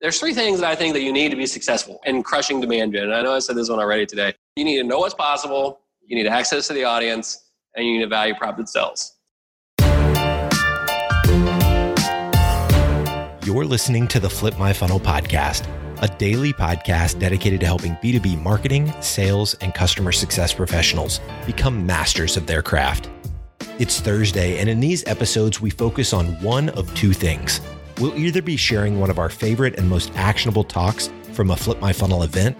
There's three things that I think that you need to be successful in crushing demand gen. And I know I said this one already today. You need to know what's possible, you need access to the audience, and you need a value prop that sells. You're listening to the Flip My Funnel podcast, a daily podcast dedicated to helping B2B marketing, sales, and customer success professionals become masters of their craft. It's Thursday, and in these episodes, we focus on one of two things. We'll either be sharing one of our favorite and most actionable talks from a Flip My Funnel event,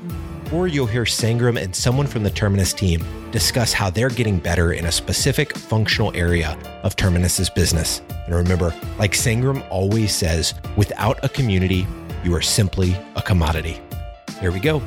or you'll hear Sangram and someone from the Terminus team discuss how they're getting better in a specific functional area of Terminus's business. And remember, like Sangram always says, without a community, you are simply a commodity. Here we go.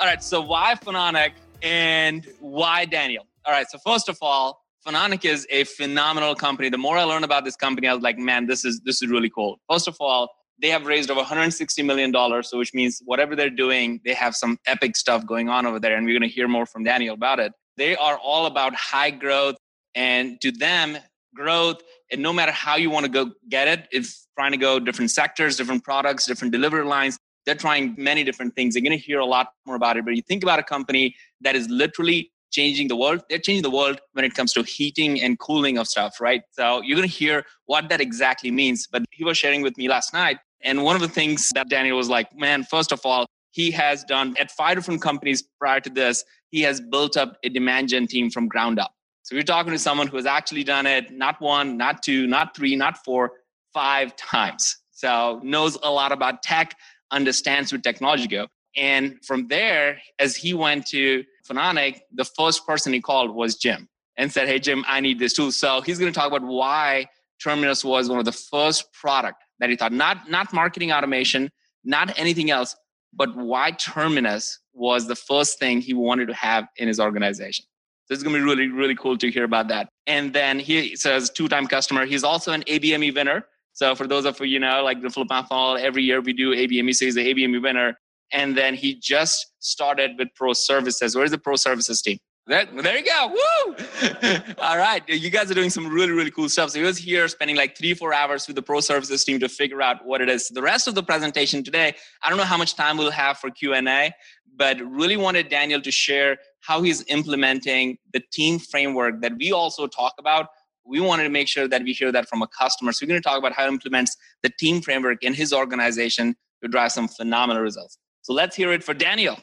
All right, so why Phononic and why Daniel? All right, so first of all, Phononic is a phenomenal company. The more I learned about this company, I was like, man, this is this is really cool. First of all, they have raised over 160 million dollars, so which means whatever they're doing, they have some epic stuff going on over there, and we're going to hear more from Daniel about it. They are all about high growth, and to them, growth, and no matter how you want to go get it, it's trying to go different sectors, different products, different delivery lines. They're trying many different things. You're going to hear a lot more about it. But you think about a company that is literally changing the world. They're changing the world when it comes to heating and cooling of stuff, right? So you're going to hear what that exactly means. But he was sharing with me last night. And one of the things that Daniel was like, man, first of all, he has done at five different companies prior to this, he has built up a demand gen team from ground up. So we're talking to someone who has actually done it not one, not two, not three, not four, five times. So knows a lot about tech, understands where technology go. And from there, as he went to The first person he called was Jim and said, Hey, Jim, I need this tool. So he's going to talk about why Terminus was one of the first product that he thought, not, not marketing automation, not anything else, but why Terminus was the first thing he wanted to have in his organization. So it's going to be really, really cool to hear about that. And then he says two-time customer. He's also an ABMie winner. So for those of you, know, like the Flip My Funnel, every year we do ABMie. So he's the ABMie winner and then he just started with pro services. Where's the pro services team? There, there you go. Woo! All right. You guys are doing some really, really cool stuff. So he was here spending like three, four hours with the pro services team to figure out what it is. The rest of the presentation today, I don't know how much time we'll have for Q&A, but really wanted Daniel to share how he's implementing the team framework that we also talk about. We wanted to make sure that we hear that from a customer. So we're going to talk about how he implements the team framework in his organization to drive some phenomenal results. So let's hear it for Daniel.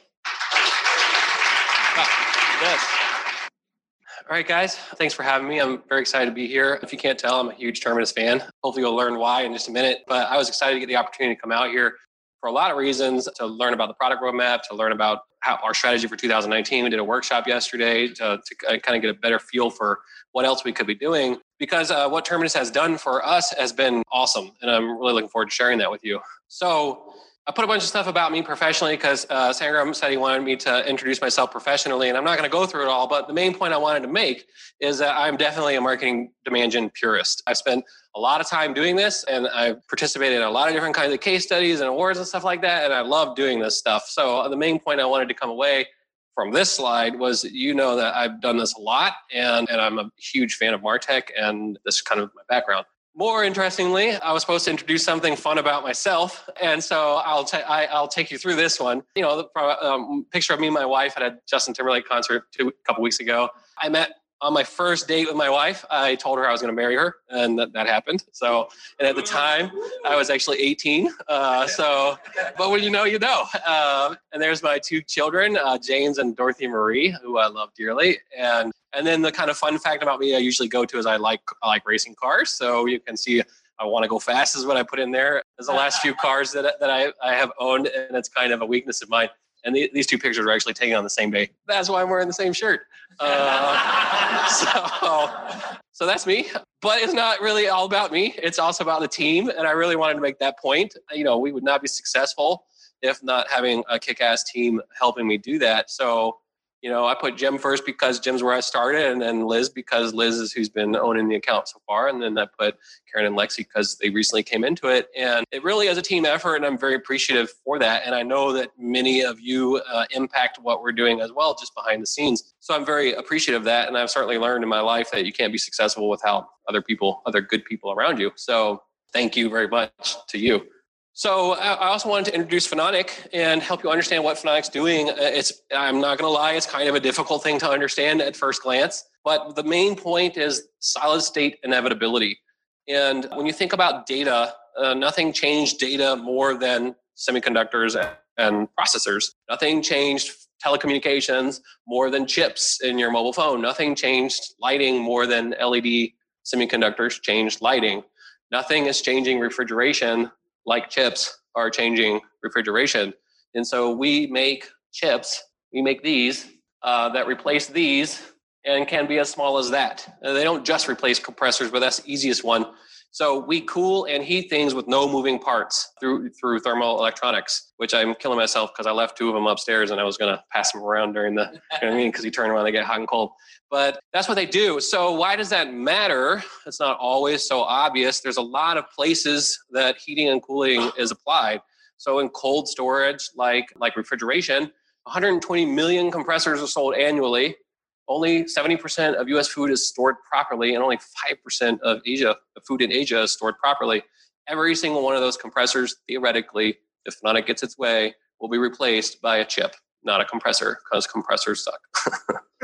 yes. All right, guys. Thanks for having me. I'm very excited to be here. If you can't tell, I'm a huge Terminus fan. Hopefully, you'll learn why in just a minute. But I was excited to get the opportunity to come out here for a lot of reasons to learn about the product roadmap, to learn about how our strategy for 2019. We did a workshop yesterday to, to kind of get a better feel for what else we could be doing because uh, what Terminus has done for us has been awesome. And I'm really looking forward to sharing that with you. So, I put a bunch of stuff about me professionally because uh, Sangram said he wanted me to introduce myself professionally, and I'm not going to go through it all. But the main point I wanted to make is that I'm definitely a marketing demand gen purist. I've spent a lot of time doing this, and I've participated in a lot of different kinds of case studies and awards and stuff like that, and I love doing this stuff. So uh, the main point I wanted to come away from this slide was you know that I've done this a lot, and, and I'm a huge fan of Martech, and this is kind of my background. More interestingly, I was supposed to introduce something fun about myself, and so I'll I, will take you through this one. You know, the um, picture of me and my wife at a Justin Timberlake concert two, a couple weeks ago. I met on my first date with my wife, I told her I was going to marry her, and that, that happened. So, and at the time, I was actually 18. Uh, so, but when you know, you know. Uh, and there's my two children, uh, James and Dorothy Marie, who I love dearly. And and then the kind of fun fact about me, I usually go to is I like I like racing cars. So you can see I want to go fast is what I put in there. As the last few cars that that I I have owned, and it's kind of a weakness of mine. And the, these two pictures are actually taken on the same day. That's why I'm wearing the same shirt. Uh, so, so that's me. But it's not really all about me. It's also about the team. And I really wanted to make that point. You know, we would not be successful if not having a kick-ass team helping me do that. So you know, I put Jim first because Jim's where I started, and then Liz because Liz is who's been owning the account so far, and then I put Karen and Lexi because they recently came into it, and it really is a team effort, and I'm very appreciative for that. And I know that many of you uh, impact what we're doing as well, just behind the scenes. So I'm very appreciative of that, and I've certainly learned in my life that you can't be successful without other people, other good people around you. So thank you very much to you. So I also wanted to introduce Phononic and help you understand what Phononic's doing. Uh, it's I'm not going to lie, it's kind of a difficult thing to understand at first glance, but the main point is solid state inevitability. And when you think about data, uh, nothing changed data more than semiconductors and processors. Nothing changed telecommunications more than chips in your mobile phone. Nothing changed lighting more than LED semiconductors changed lighting. Nothing is changing refrigeration like chips, are changing refrigeration. And so we make chips, we make these uh, that replace these and can be as small as that. And they don't just replace compressors, but that's the easiest one. So we cool and heat things with no moving parts through through thermal electronics, which I'm killing myself because I left two of them upstairs and I was to pass them around during the, you know what I mean? Because you turn around, they get hot and cold. But that's what they do. So why does that matter? It's not always so obvious. There's a lot of places that heating and cooling is applied. So in cold storage, like like refrigeration, 120 million compressors are sold annually only 70% of US food is stored properly, and only 5% of Asia, the food in Asia is stored properly. Every single one of those compressors, theoretically, if Phononic gets its way, will be replaced by a chip, not a compressor, because compressors suck.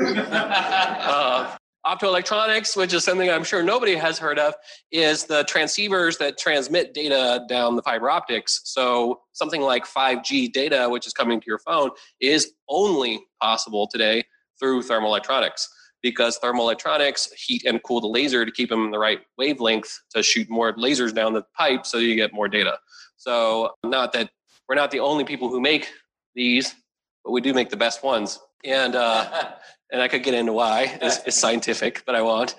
uh, optoelectronics, which is something I'm sure nobody has heard of, is the transceivers that transmit data down the fiber optics. So something like 5G data, which is coming to your phone, is only possible today through thermal electronics because thermal electronics heat and cool the laser to keep them in the right wavelength to shoot more lasers down the pipe so you get more data. So, not that we're not the only people who make these, but we do make the best ones. And uh, and I could get into why it's, it's scientific, but I won't.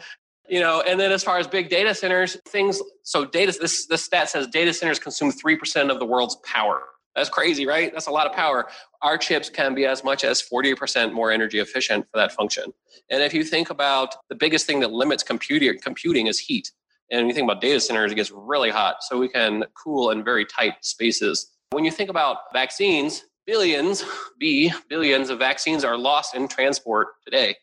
You know, and then as far as big data centers, things so data this this stat says data centers consume three percent of the world's power. That's crazy, right? That's a lot of power. Our chips can be as much as 40% more energy efficient for that function. And if you think about the biggest thing that limits computing, computing is heat. And when you think about data centers, it gets really hot. So we can cool in very tight spaces. When you think about vaccines, billions, B, billions of vaccines are lost in transport today.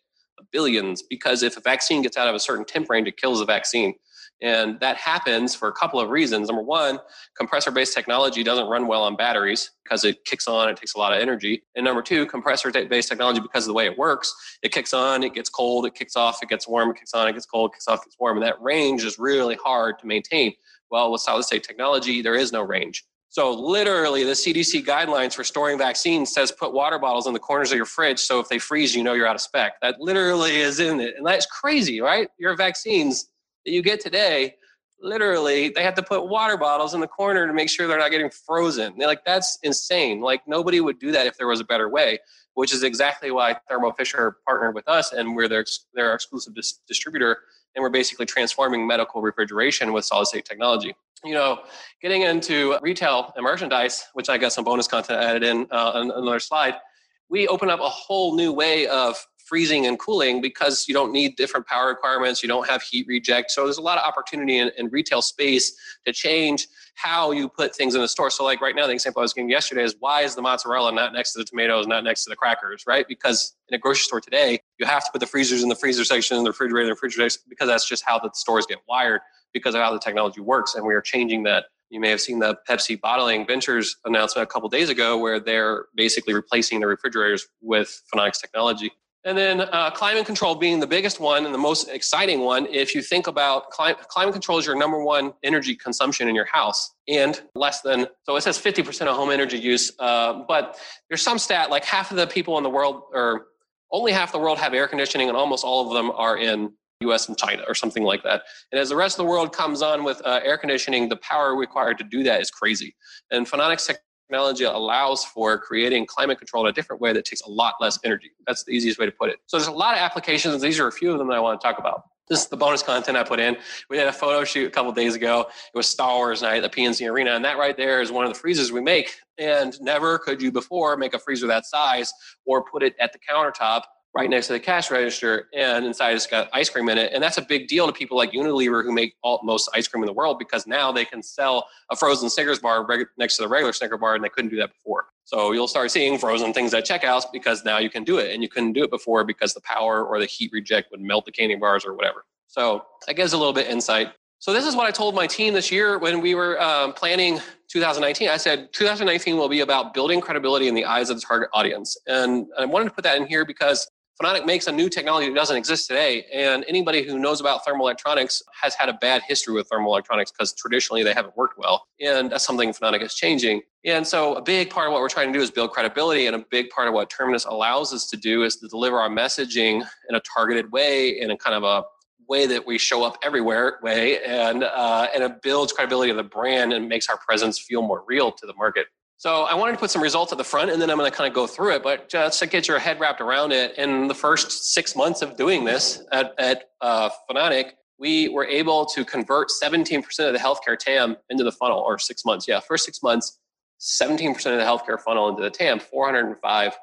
Billions, because if a vaccine gets out of a certain temp range, it kills the vaccine. And that happens for a couple of reasons. Number one, compressor based technology doesn't run well on batteries because it kicks on, it takes a lot of energy. And number two, compressor based technology, because of the way it works, it kicks on, it gets cold, it kicks off, it gets warm, it kicks on, it gets cold, it kicks off, it gets warm. And that range is really hard to maintain. Well, with solid state technology, there is no range. So literally, the CDC guidelines for storing vaccines says put water bottles in the corners of your fridge so if they freeze, you know you're out of spec. That literally is in it, and that's crazy, right? Your vaccines that you get today, literally, they have to put water bottles in the corner to make sure they're not getting frozen. They're like, that's insane. Like, nobody would do that if there was a better way, which is exactly why Thermo Fisher partnered with us and we're their, their exclusive dis- distributor. And we're basically transforming medical refrigeration with solid state technology. You know, getting into retail and merchandise, which I got some bonus content added in uh, on another slide, we open up a whole new way of freezing and cooling because you don't need different power requirements, you don't have heat reject. So there's a lot of opportunity in, in, retail space to change how you put things in the store. So like right now, the example I was giving yesterday is why is the mozzarella not next to the tomatoes, not next to the crackers, right? Because in a grocery store today, you have to put the freezers in the freezer section, and the refrigerator in the refrigerator because that's just how the stores get wired because of how the technology works. And we are changing that you may have seen the Pepsi Bottling Ventures announcement a couple days ago, where they're basically replacing the refrigerators with Phononics technology. And then uh, climate control being the biggest one and the most exciting one. If you think about cli- climate control is your number one energy consumption in your house and less than, so it says 50% of home energy use. Uh, but there's some stat like half of the people in the world or only half the world have air conditioning and almost all of them are in US and China or something like that. And as the rest of the world comes on with uh, air conditioning, the power required to do that is crazy. And Phononics technology allows for creating climate control in a different way that takes a lot less energy. That's the easiest way to put it. So there's a lot of applications. These are a few of them that I want to talk about. this is the bonus content I put in. We did a photo shoot a couple days ago. It was Star Wars night at the PNC Arena, and that right there is one of the freezers we make. And never could you before make a freezer that size or put it at the countertop right next to the cash register, and inside it's got ice cream in it. And that's a big deal to people like Unilever who make all, most ice cream in the world because now they can sell a frozen Snickers bar reg- next to the regular Snicker bar, and they couldn't do that before. So you'll start seeing frozen things at checkouts because now you can do it, and you couldn't do it before because the power or the heat reject would melt the candy bars or whatever. So that gives a little bit insight. So this is what I told my team this year when we were um, planning 2019. I said 2019 will be about building credibility in the eyes of the target audience, and I wanted to put that in here because Phononic makes a new technology that doesn't exist today. And anybody who knows about thermal electronics has had a bad history with thermal electronics because traditionally they haven't worked well. And that's something Phononic is changing. And so a big part of what we're trying to do is build credibility. And a big part of what Terminus allows us to do is to deliver our messaging in a targeted way, in a kind of a way that we show up everywhere way and uh, and it builds credibility of the brand and makes our presence feel more real to the market so I wanted to put some results at the front, and then I'm going to kind of go through it. But just to get your head wrapped around it, in the first six months of doing this at, at uh, Phononic, we were able to convert 17% of the healthcare TAM into the funnel, or six months. Yeah, first six months, 17% of the healthcare funnel into the TAM, 405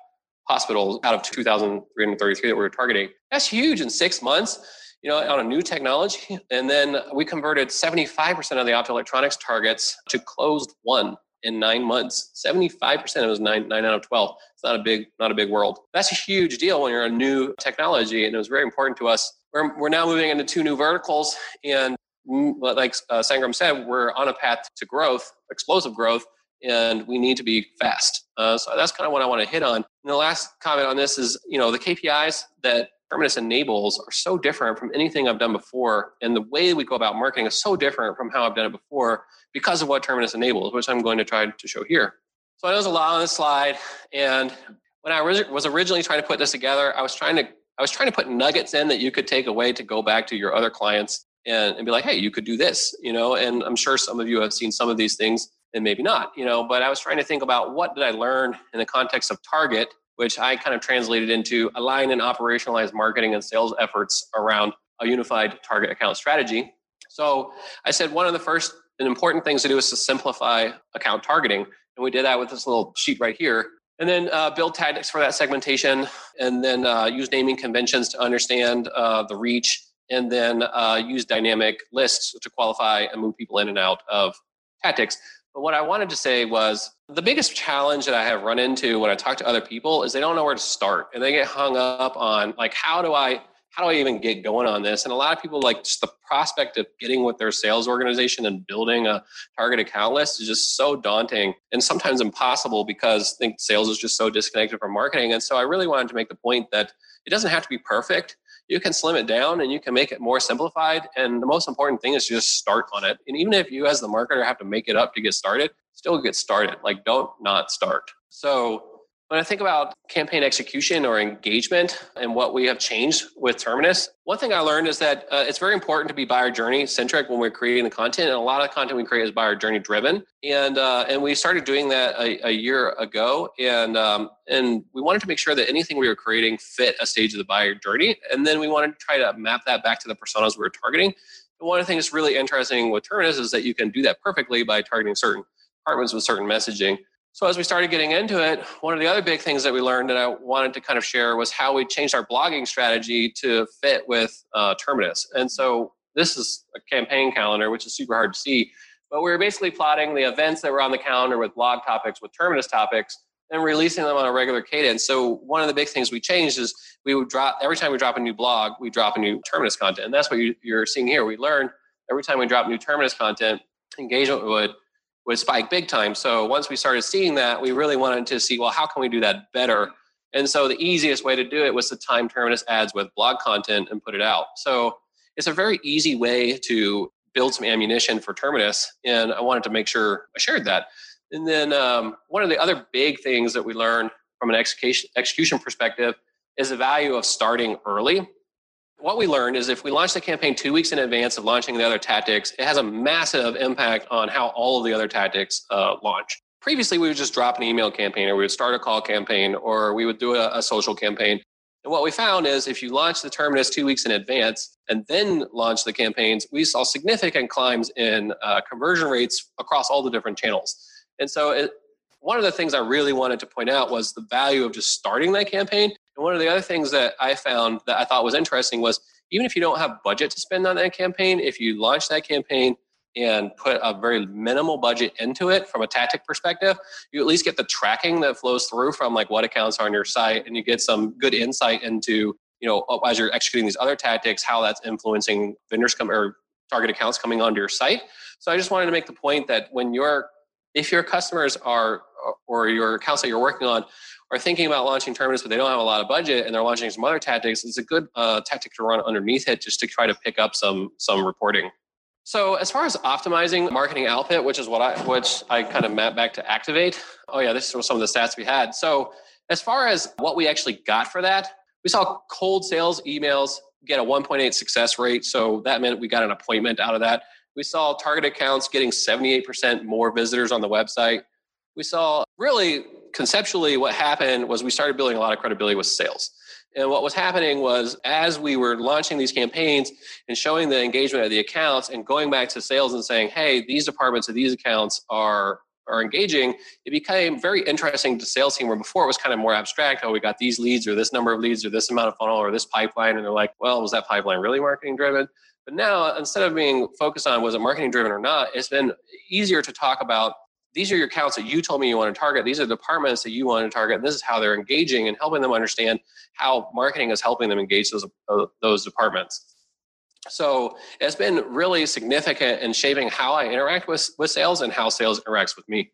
hospitals out of 2,333 that we were targeting. That's huge in six months, you know, on a new technology. And then we converted 75% of the optoelectronics targets to closed won in nine months. 75% it was nine, nine out of 12. It's not a big, not a big world. That's a huge deal when you're a new technology. And it was very important to us. We're, we're now moving into two new verticals. And like uh, Sangram said, we're on a path to growth, explosive growth, and we need to be fast. Uh, so that's kind of what I want to hit on. And the last comment on this is, you know, the KPIs that Terminus enables are so different from anything I've done before. And the way we go about marketing is so different from how I've done it before because of what Terminus enables, which I'm going to try to show here. So I know there's a lot on this slide. And when I was originally trying to put this together, I was trying to I was trying to put nuggets in that you could take away to go back to your other clients and, and be like, hey, you could do this, you know, and I'm sure some of you have seen some of these things and maybe not, you know, but I was trying to think about what did I learn in the context of target which I kind of translated into align and operationalize marketing and sales efforts around a unified target account strategy. So I said one of the first and important things to do is to simplify account targeting. And we did that with this little sheet right here. And then uh, build tactics for that segmentation, and then uh, use naming conventions to understand uh, the reach, and then uh, use dynamic lists to qualify and move people in and out of tactics. But what I wanted to say was the biggest challenge that I have run into when I talk to other people is they don't know where to start and they get hung up on like how do I how do I even get going on this? And a lot of people like just the prospect of getting with their sales organization and building a target account list is just so daunting and sometimes impossible because I think sales is just so disconnected from marketing. And so I really wanted to make the point that it doesn't have to be perfect you can slim it down and you can make it more simplified. And the most important thing is just start on it. And even if you, as the marketer, have to make it up to get started, still get started. Like, don't not start. So, when I think about campaign execution or engagement and what we have changed with Terminus, one thing I learned is that uh, it's very important to be buyer journey centric when we're creating the content. And a lot of content we create is buyer journey driven. And uh, and we started doing that a, a year ago. And um, and we wanted to make sure that anything we were creating fit a stage of the buyer journey. And then we wanted to try to map that back to the personas we were targeting. And one of the things that's really interesting with Terminus is that you can do that perfectly by targeting certain departments with certain messaging. So as we started getting into it, one of the other big things that we learned that I wanted to kind of share was how we changed our blogging strategy to fit with uh, Terminus. And so this is a campaign calendar, which is super hard to see. But we were basically plotting the events that were on the calendar with blog topics, with Terminus topics, and releasing them on a regular cadence. So one of the big things we changed is we would drop every time we drop a new blog, we drop a new Terminus content, and that's what you, are seeing here. We learned every time we drop new Terminus content, engagement would would spike big time. So once we started seeing that, we really wanted to see, well, how can we do that better? And so the easiest way to do it was to time Terminus ads with blog content and put it out. So it's a very easy way to build some ammunition for Terminus. And I wanted to make sure I shared that. And then um, one of the other big things that we learned from an execution, execution perspective is the value of starting early what we learned is if we launch the campaign two weeks in advance of launching the other tactics, it has a massive impact on how all of the other tactics uh, launch. Previously, we would just drop an email campaign or we would start a call campaign or we would do a, a social campaign. And what we found is if you launch the Terminus two weeks in advance and then launch the campaigns, we saw significant climbs in uh, conversion rates across all the different channels. And so it, one of the things I really wanted to point out was the value of just starting that campaign. And one of the other things that I found that I thought was interesting was even if you don't have budget to spend on that campaign, if you launch that campaign and put a very minimal budget into it from a tactic perspective, you at least get the tracking that flows through from like what accounts are on your site and you get some good insight into, you know, as you're executing these other tactics, how that's influencing vendors come or target accounts coming onto your site. So I just wanted to make the point that when you're if your customers are or your accounts that you're working on are thinking about launching terminus but they don't have a lot of budget and they're launching some other tactics it's a good uh, tactic to run underneath it just to try to pick up some some reporting so as far as optimizing marketing output, which is what I which I kind of map back to activate. Oh yeah, this was some of the stats we had. So as far as what we actually got for that, we saw cold sales emails get a 1.8 success rate. So that meant we got an appointment out of that. We saw target accounts getting 78% more visitors on the website. We saw really conceptually what happened was we started building a lot of credibility with sales. And what was happening was as we were launching these campaigns and showing the engagement of the accounts and going back to sales and saying, hey, these departments of these accounts are are engaging, it became very interesting to sales team where before it was kind of more abstract. Oh, we got these leads or this number of leads or this amount of funnel or this pipeline. And they're like, well, was that pipeline really marketing driven? But now instead of being focused on was it marketing driven or not, it's been easier to talk about these are your accounts that you told me you want to target. These are departments that you want to target. This is how they're engaging and helping them understand how marketing is helping them engage those, uh, those departments. So it's been really significant in shaping how I interact with, with sales and how sales interacts with me.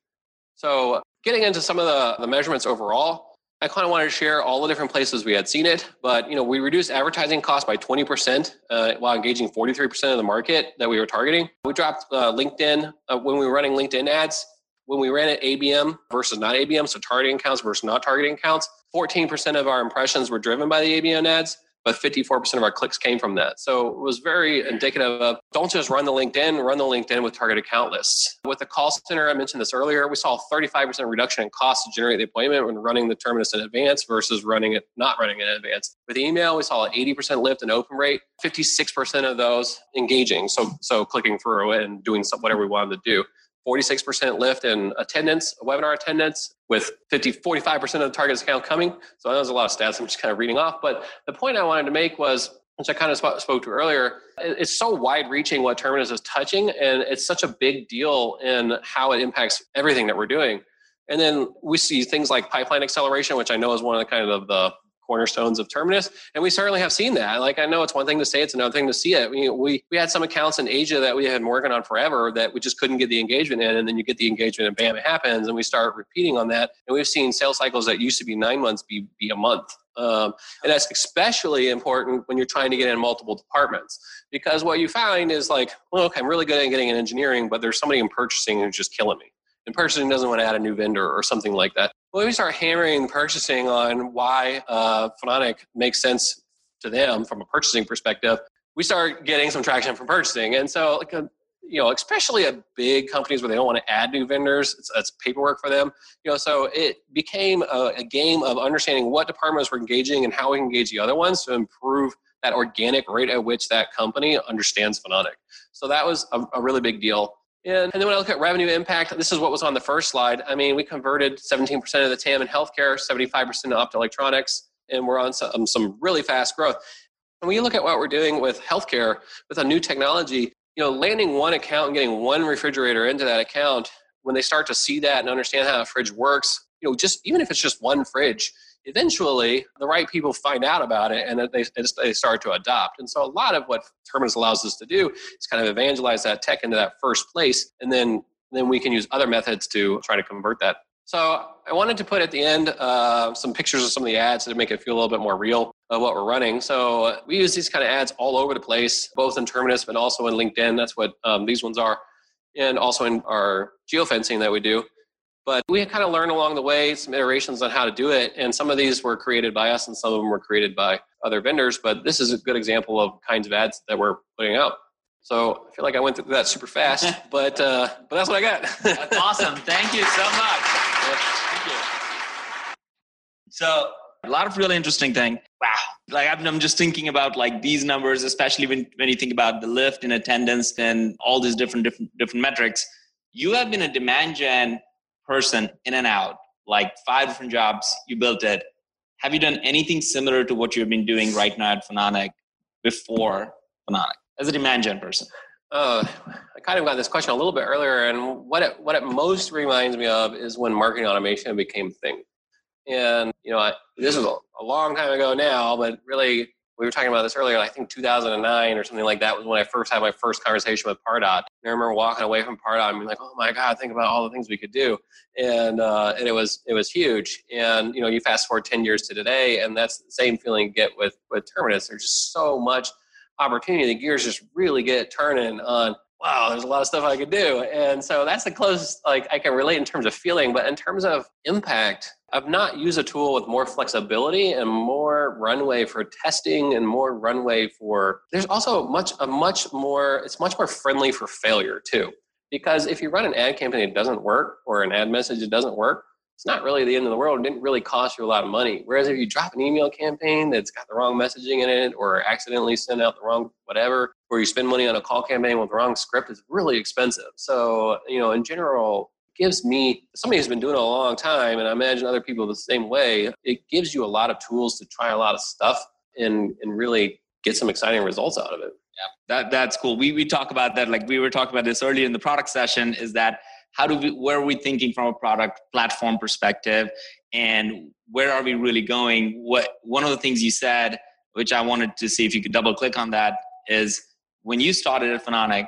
So getting into some of the, the measurements overall, I kind of wanted to share all the different places we had seen it, but you know, we reduced advertising costs by 20% uh, while engaging 43% of the market that we were targeting. We dropped uh, LinkedIn uh, when we were running LinkedIn ads when we ran it ABM versus not ABM, so targeting accounts versus not targeting accounts, 14% of our impressions were driven by the ABM ads, but 54% of our clicks came from that. So it was very indicative of don't just run the LinkedIn, run the LinkedIn with target account lists. With the call center, I mentioned this earlier, we saw a 35% reduction in cost to generate the appointment when running the terminus in advance versus running it not running it in advance. With email, we saw an 80% lift in open rate, 56% of those engaging, so so clicking through and doing some, whatever we wanted to do. 46% lift in attendance, webinar attendance, with 50, 45% of the target account coming. So that was a lot of stats I'm just kind of reading off. But the point I wanted to make was, which I kind of spoke to earlier, it's so wide reaching what Terminus is touching, and it's such a big deal in how it impacts everything that we're doing. And then we see things like pipeline acceleration, which I know is one of the kind of the cornerstones of Terminus. And we certainly have seen that. Like I know it's one thing to say, it's another thing to see it. We, we, we had some accounts in Asia that we had been working on forever that we just couldn't get the engagement in. And then you get the engagement and bam, it happens. And we start repeating on that. And we've seen sales cycles that used to be nine months be, be a month. Um, and that's especially important when you're trying to get in multiple departments because what you find is like, well, okay, I'm really good at getting in engineering, but there's somebody in purchasing who's just killing me and purchasing doesn't want to add a new vendor or something like that. When we start hammering purchasing on why uh, Phononic makes sense to them from a purchasing perspective, we start getting some traction from purchasing. And so, like a, you know, especially at big companies where they don't want to add new vendors, it's, it's paperwork for them. You know, so it became a, a game of understanding what departments were engaging and how we engage the other ones to improve that organic rate at which that company understands Phononic. So that was a, a really big deal. And, and then when I look at revenue impact, this is what was on the first slide. I mean, we converted 17% of the TAM in healthcare, 75% to optoelectronics, and we're on some, um, some really fast growth. And when you look at what we're doing with healthcare, with a new technology, you know, landing one account and getting one refrigerator into that account, when they start to see that and understand how a fridge works, you know, just even if it's just one fridge, eventually the right people find out about it and they, they start to adopt. And so a lot of what Terminus allows us to do is kind of evangelize that tech into that first place. And then, then we can use other methods to try to convert that. So I wanted to put at the end uh, some pictures of some of the ads to make it feel a little bit more real of what we're running. So we use these kind of ads all over the place, both in Terminus, but also in LinkedIn. That's what um, these ones are. And also in our geofencing that we do. But we kind of learned along the way some iterations on how to do it. And some of these were created by us and some of them were created by other vendors. But this is a good example of kinds of ads that we're putting out. So I feel like I went through that super fast, but uh, but that's what I got. that's awesome. Thank you so much. Yeah, thank you. So A lot of really interesting thing. Wow. Like I'm just thinking about like these numbers, especially when, when you think about the lift in attendance and all these different different different metrics. You have been a demand gen person in and out, like five different jobs. You built it. Have you done anything similar to what you've been doing right now at Phononic before Phononic as a demand gen person? Uh, I kind of got this question a little bit earlier, and what it what it most reminds me of is when marketing automation became a thing. And you know, I, this is a, a long time ago now, but really, we were talking about this earlier. I think 2009 or something like that was when I first had my first conversation with Pardot. And I remember walking away from Pardot and being like, "Oh my God, think about all the things we could do," and uh, and it was it was huge. And you know, you fast forward 10 years to today, and that's the same feeling you get with with Terminus. There's just so much opportunity. The gears just really get turning on wow, there's a lot of stuff I could do. And so that's the closest like I can relate in terms of feeling, but in terms of impact, I've not used a tool with more flexibility and more runway for testing and more runway for there's also much a much more it's much more friendly for failure too. Because if you run an ad campaign that doesn't work or an ad message that doesn't work, it's not really the end of the world. It didn't really cost you a lot of money. Whereas if you drop an email campaign that's got the wrong messaging in it or accidentally send out the wrong whatever, or you spend money on a call campaign with the wrong script, it's really expensive. So, you know, in general, gives me somebody who's been doing it a long time, and I imagine other people the same way, it gives you a lot of tools to try a lot of stuff and and really get some exciting results out of it. Yeah, that that's cool. We we talk about that like we were talking about this earlier in the product session. Is that how do we where are we thinking from a product platform perspective and where are we really going what one of the things you said which i wanted to see if you could double click on that is when you started at Phononic,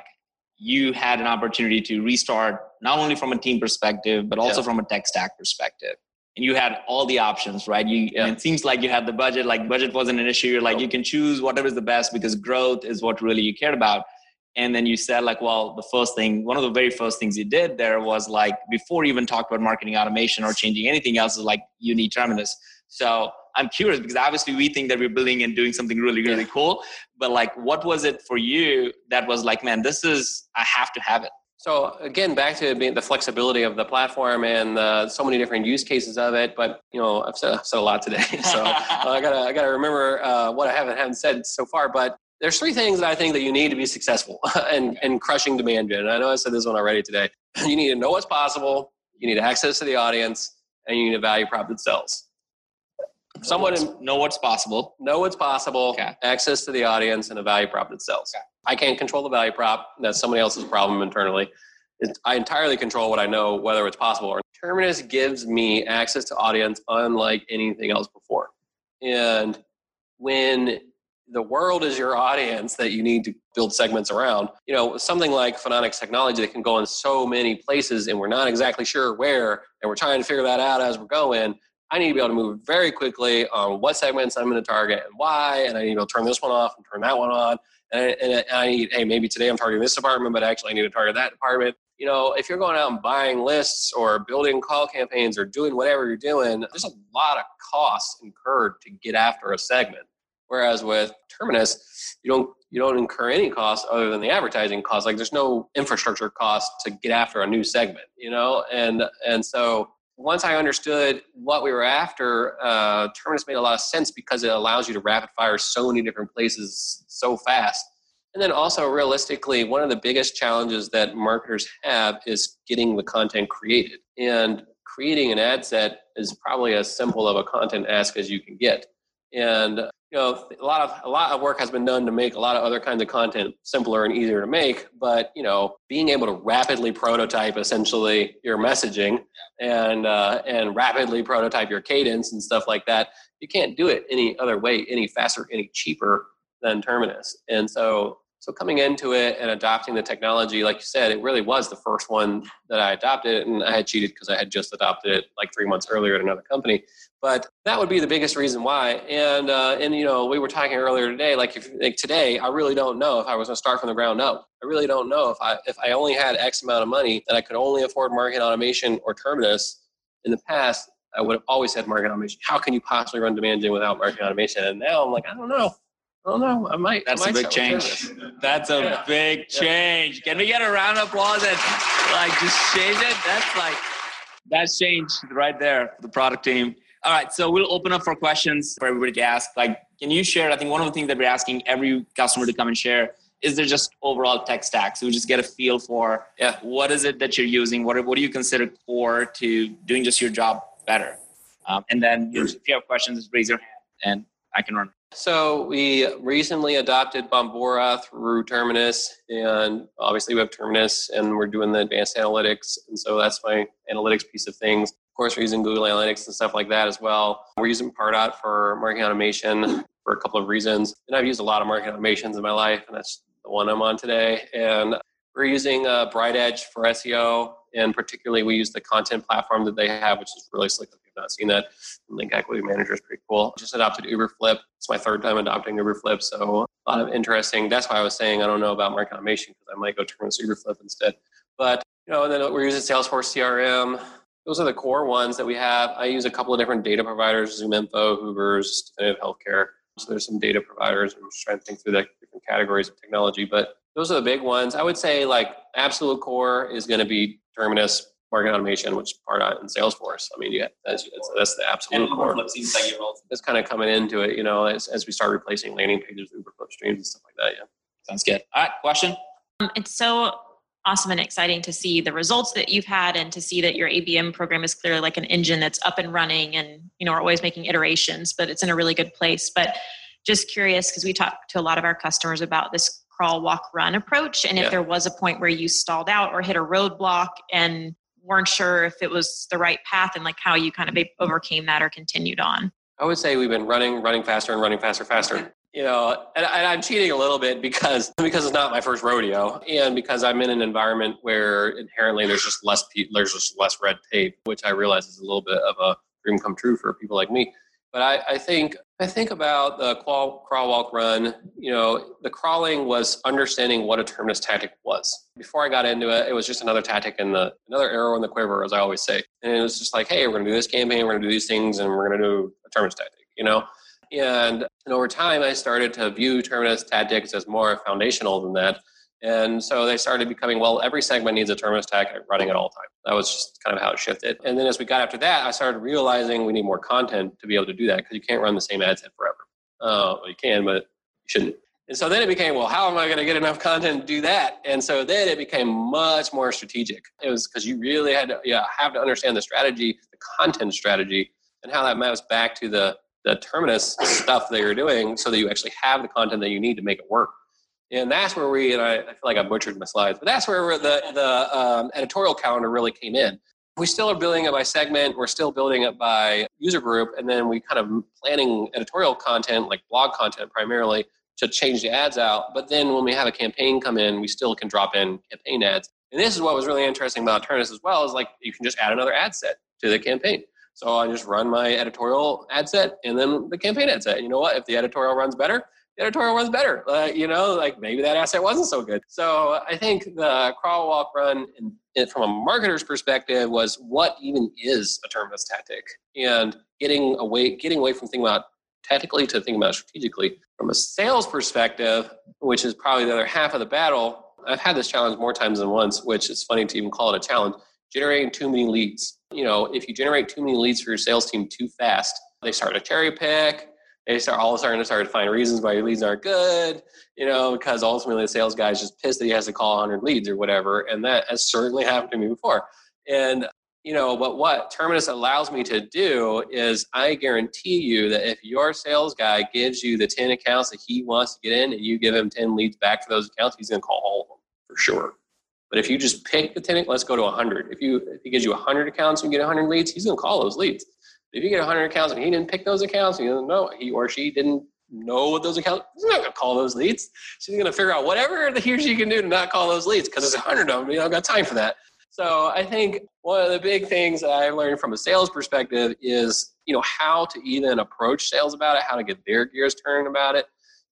you had an opportunity to restart not only from a team perspective but also yeah. from a tech stack perspective. And you had all the options right? You yeah. it seems like you had the budget like budget wasn't an issue. You're like you can choose whatever is the best because growth is what really you cared about. And then you said like well the first thing one of the very first things you did there was like before you even talked about marketing automation or changing anything else is like you need terminus. So i'm curious because obviously we think that we're building and doing something really really yeah. cool but like what was it for you that was like man this is i have to have it so again, back to being the flexibility of the platform and uh, so many different use cases of it. But you know, I've said, I've said a lot today, so uh, I gotta I gotta remember uh, what I haven't haven't said so far. But there's three things that I think that you need to be successful and, and crushing demand gen. And I know I said this one already today. You need to know what's possible, you need access to the audience, and you need a value prop that sells. Someone know what's, know what's possible. Know what's possible, okay. access to the audience, and a value prop that sells. Okay. I can't control the value prop. That's somebody else's problem internally. I entirely control what I know, whether it's possible or Terminus gives me access to audience unlike anything else before. And when the world is your audience that you need to build segments around. You know, something like Phononic's technology that can go in so many places and we're not exactly sure where, and we're trying to figure that out as we're going. I need to be able to move very quickly on what segments I'm going to target and why, and I need to to turn this one off and turn that one on. And, and I need, hey, maybe today I'm targeting this department, but actually I need to target that department. You know, if you're going out and buying lists or building call campaigns or doing whatever you're doing, there's a lot of costs incurred to get after a segment. Whereas with Terminus, you don't you don't incur any costs other than the advertising cost. Like there's no infrastructure cost to get after a new segment, you know. And and so once I understood what we were after, uh, Terminus made a lot of sense because it allows you to rapid fire so many different places so fast. And then also, realistically, one of the biggest challenges that marketers have is getting the content created. And creating an ad set is probably as simple of a content ask as you can get. And you know a lot of a lot of work has been done to make a lot of other kinds of content simpler and easier to make but you know being able to rapidly prototype essentially your messaging and uh, and rapidly prototype your cadence and stuff like that you can't do it any other way any faster any cheaper than terminus. And so so coming into it and adopting the technology like you said it really was the first one that i adopted and i had cheated because i had just adopted it like three months earlier at another company but that would be the biggest reason why. And uh, and you know, we were talking earlier today. Like, if like today, I really don't know if I was going to start from the ground up. I really don't know if I if I only had X amount of money that I could only afford market automation or Terminus. In the past, I would have always had market automation. How can you possibly run demand gen without market automation? And now I'm like, I don't know. Don't know. I might. That's I might a big change. That's a yeah. big change. Can we get a round of applause and like just change it? That's like that's changed right there for the product team. All right, so we'll open up for questions for everybody to ask. Like, can you share? I think one of the things that we're asking every customer to come and share is there just overall tech stack. So we just get a feel for yeah. what is it that you're using? What, what do you consider core to doing just your job better? Um, and then if you have questions, just raise your hand and I can run. So we recently adopted Bombora through Terminus, and obviously we have Terminus, and we're doing the advanced analytics, and so that's my analytics piece of things Of course, we're using Google Analytics and stuff like that as well. We're using Pardot for marketing automation for a couple of reasons. And I've used a lot of marketing automations in my life, and that's the one I'm on today. And we're using uh, BrightEdge for SEO, and particularly we use the content platform that they have, which is really slick. Not seen that, Link Equity Manager is pretty cool. Just adopted Uberflip. It's my third time adopting Uberflip, so a lot of interesting. That's why I was saying I don't know about marketing automation because I might go turn this Uberflip instead. But you know, and then we're using Salesforce CRM those are the core ones that we have. I use a couple of different data providers, ZoomInfo, Hoovers, Definitive Healthcare. So there's some data providers. I'm just trying to think through the different categories of technology, but those are the big ones. I would say like absolute core is going to be Terminus, marketing automation, which is Pardot in Salesforce. I mean, yeah, that's, that's, that's the absolute core. Seems like it's kind of coming into it, you know, as, as we start replacing landing pages, Uberflip streams and stuff like that. Yeah. Sounds good. All right. Question. Um, it's so awesome and exciting to see the results that you've had and to see that your ABM program is clearly like an engine that's up and running and you know we're always making iterations, but it's in a really good place. But just curious because we talk to a lot of our customers about this crawl, walk, run approach, and yeah. if there was a point where you stalled out or hit a roadblock and weren't sure if it was the right path and like how you kind of overcame that or continued on. I would say we've been running, running faster and running faster, faster. You know and, and, i'm cheating a little bit because because it's not my first rodeo and because i'm in an environment where inherently there's just less there's just less red tape which i realize is a little bit of a dream come true for people like me. But i, I think i think about the crawl, crawl walk run you know the crawling was understanding what a terminus tactic was. Before i got into it it was just another tactic in the another arrow in the quiver as i always say. And it was just like hey we're going to do this campaign we're going to do these things and we're going to do a terminus tactic you know? And, and over time, I started to view Terminus tactics as more foundational than that. And so they started becoming, well, every segment needs a Terminus tactic running at all times. That was just kind of how it shifted. And then as we got after that, I started realizing we need more content to be able to do that because you can't run the same ad set forever. Uh, well, you can, but you shouldn't. And so then it became, well, how am I going to get enough content to do that? And so then it became much more strategic. It was because you really had to yeah, have to understand the strategy, the content strategy, and how that maps back to the the terminus stuff that you're doing so that you actually have the content that you need to make it work. And that's where we, and I, I feel like I butchered my slides, but that's where the, the um, editorial calendar really came in. We still are building it by segment. We're still building it by user group. And then we kind of planning editorial content, like blog content primarily, to change the ads out. But then when we have a campaign come in, we still can drop in campaign ads. And this is what was really interesting about Terminus as well, is like you can just add another ad set to the campaign. So I just run my editorial ad set and then the campaign ad set. You know what? If the editorial runs better, editorial runs better. Uh, you know, like maybe that asset wasn't so good. So I think the crawl, walk, run, and from a marketer's perspective, was what even is a terminus tactic, and getting away, getting away from thinking about tactically to thinking about strategically. From a sales perspective, which is probably the other half of the battle, I've had this challenge more times than once, which is funny to even call it a challenge. Generating too many leads you know, if you generate too many leads for your sales team too fast, they start to cherry pick. They start all sudden to start to find reasons why your leads aren't good, you know, because ultimately the sales guy is just pissed that he has to call 100 leads or whatever. And that has certainly happened to me before. And, you know, but what Terminus allows me to do is I guarantee you that if your sales guy gives you the 10 accounts that he wants to get in and you give him 10 leads back for those accounts, he's going to call all of them for sure. But if you just pick the 10, let's go to 100. If you if he gives you 100 accounts and you get 100 leads, he's going to call those leads. If you get 100 accounts and he didn't pick those accounts, he doesn't know he or she didn't know what those accounts. He's not going to call those leads. So he's going to figure out whatever he or she can do to not call those leads because there's 100 of them. You don't got time for that. So I think one of the big things that I've learned from a sales perspective is you know how to even approach sales about it, how to get their gears turned about it,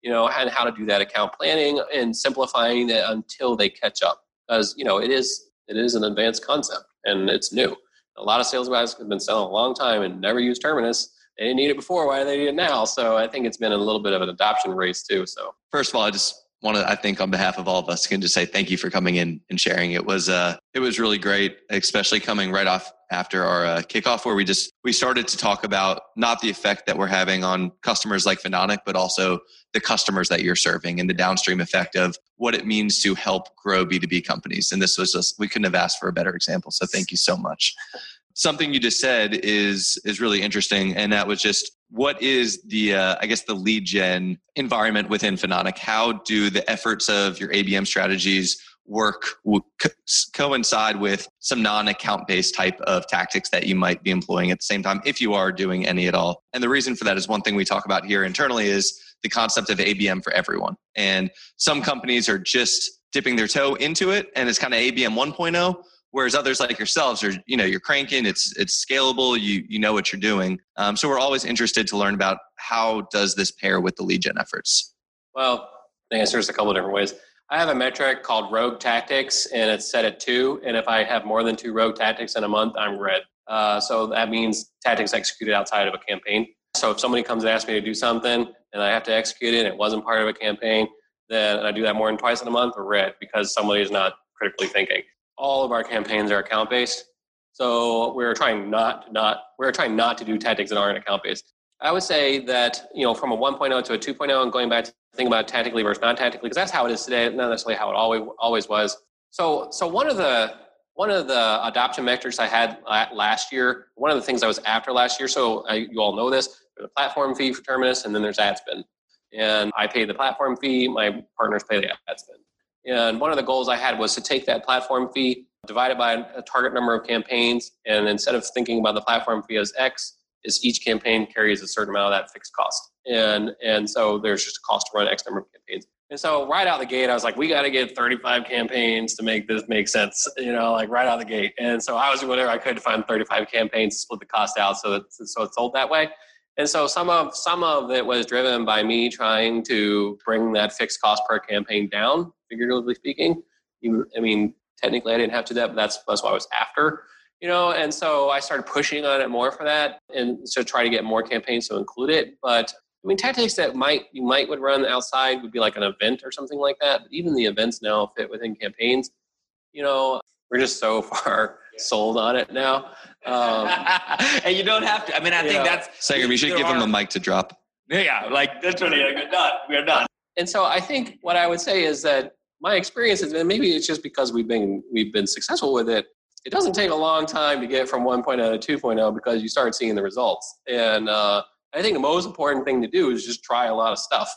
you know, and how to do that account planning and simplifying it until they catch up because you know it is it is an advanced concept and it's new. A lot of sales guys have been selling a long time and never used Terminus. They didn't need it before. Why do they need it now? So I think it's been a little bit of an adoption race too. So first of all, I just want to, I think, on behalf of all of us, can just say thank you for coming in and sharing. It was, uh, it was really great, especially coming right off after our uh, kickoff, where we just we started to talk about not the effect that we're having on customers like Phononic, but also the customers that you're serving and the downstream effect of what it means to help grow B2B companies. And this was just we couldn't have asked for a better example. So thank you so much. Something you just said is is really interesting, and that was just what is the uh, i guess the lead gen environment within Phononic? how do the efforts of your abm strategies work co- coincide with some non-account based type of tactics that you might be employing at the same time if you are doing any at all and the reason for that is one thing we talk about here internally is the concept of abm for everyone and some companies are just dipping their toe into it and it's kind of abm 1.0 whereas others like yourselves are you know you're cranking it's it's scalable you you know what you're doing. Um, so we're always interested to learn about how does this pair with the lead gen efforts. Well the answer is a couple of different ways. I have a metric called rogue tactics and it's set at two and if i have more than two rogue tactics in a month i'm red. Uh, so that means tactics executed outside of a campaign. So if somebody comes and asks me to do something and i have to execute it and it wasn't part of a campaign then I do that more than twice in a month, we're red because somebody is not critically thinking all of our campaigns are account based. So we're trying not not we're trying not to do tactics that aren't account based. I would say that you know from a 1.0 to a 2.0 and going back to think about tactically versus non tactically because that's how it is today, not necessarily how it always always was. So so one of the one of the adoption metrics I had last year, one of the things I was after last year. So I, you all know this. There's a platform fee for Terminus, and then there's ad spend. And I pay the platform fee. My partners pay the ad spend. And one of the goals I had was to take that platform fee, divide it by a target number of campaigns, and instead of thinking about the platform fee as X, is each campaign carries a certain amount of that fixed cost. And and so there's just a cost to run X number of campaigns. And so right out the gate, I was like, we got to get 35 campaigns to make this make sense, you know, like right out the gate. And so I was doing whatever I could to find 35 campaigns to split the cost out so that so it's sold that way. And so some of some of it was driven by me trying to bring that fixed cost per campaign down, figuratively speaking. I mean, technically I didn't have to do that, but that's that's what I was after. You know, and so I started pushing on it more for that, and so try to get more campaigns to include it. But I mean, tactics that might you might would run outside would be like an event or something like that. But even the events now fit within campaigns. You know, we're just so far sold on it now. Um, and you don't have to. I mean, I think that's. Sangram, we should give him a mic to drop. Yeah, like literally, like, we're done. We're done. And so I think what I would say is that my experience has been maybe it's just because we've been we've been successful with it. It doesn't take a long time to get from 1.0 to 2.0 because you start seeing the results. And uh, I think the most important thing to do is just try a lot of stuff.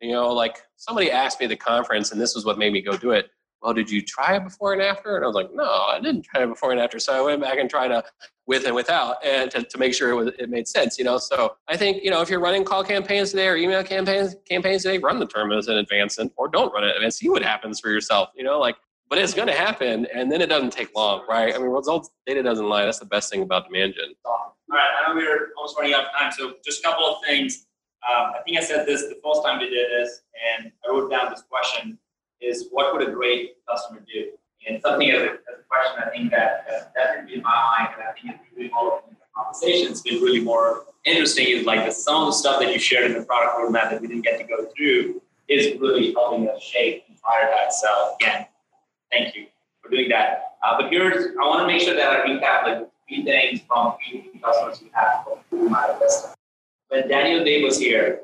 You know, like somebody asked me at the conference, and this was what made me go do it well, did you try it before and after? And I was like, no, I didn't try it before and after. So I went back and tried a with and without and to, to make sure it, was, it made sense, you know? So I think, you know, if you're running call campaigns today or email campaigns, campaigns today, run the Terminus in advance and, or don't run it and see what happens for yourself, you know, like, but it's going to happen and then it doesn't take long, right? I mean, results data doesn't lie. That's the best thing about demand gen. All right. I know we're almost running out of time. So just a couple of things. Um, I think I said this the first time we did this and I wrote down this question is what would a great customer do? And something as a, as a question I think that has definitely in my mind, and I think it's doing all of the conversations been really more interesting is like the, some of the stuff that you shared in the product roadmap that we didn't get to go through is really helping us shape and that. So again, thank you for doing that. Uh, but here's, I want to make sure that I recap like three things from three customers we have from my list. When Daniel Day was here,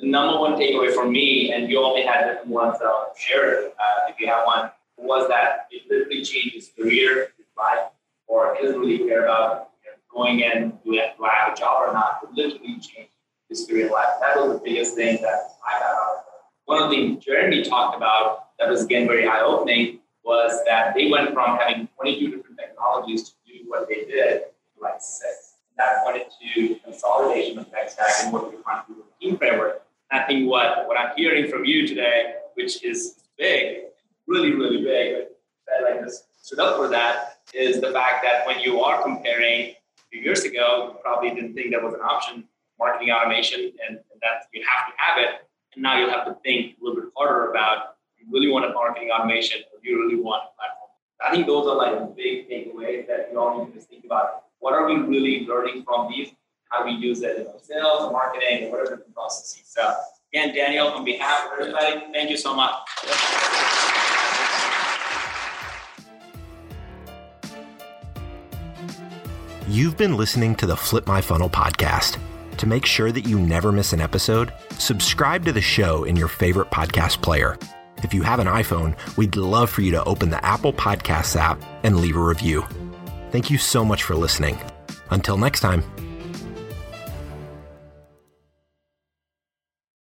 the number one takeaway for me, and you may have different ones that I'll share uh, if you have one, was that it literally changed his career, his life, or he doesn't really care about you know, going in, do I have a job or not. It literally changed his career and life. That was the biggest thing that I got out of it. One of the things Jeremy talked about that was again very eye opening was that they went from having 22 different technologies to do what they did to like six. That pointed to consolidation of tech stack and what we're trying to do with the team framework I think what, what I'm hearing from you today, which is big, really, really big, like this stood up for that, is the fact that when you are comparing a few years ago, you probably didn't think that was an option, marketing automation, and, and that you have to have it. And now you'll have to think a little bit harder about you really want a marketing automation or you really want a platform. I think those are like big takeaways that you all need to think about. What are we really learning from these how we use it in our sales, marketing, whatever the processes. So Again, Daniel, on behalf of everybody, thank you so much. You've been listening to the Flip My Funnel podcast. To make sure that you never miss an episode, subscribe to the show in your favorite podcast player. If you have an iPhone, we'd love for you to open the Apple Podcasts app and leave a review. Thank you so much for listening. Until next time.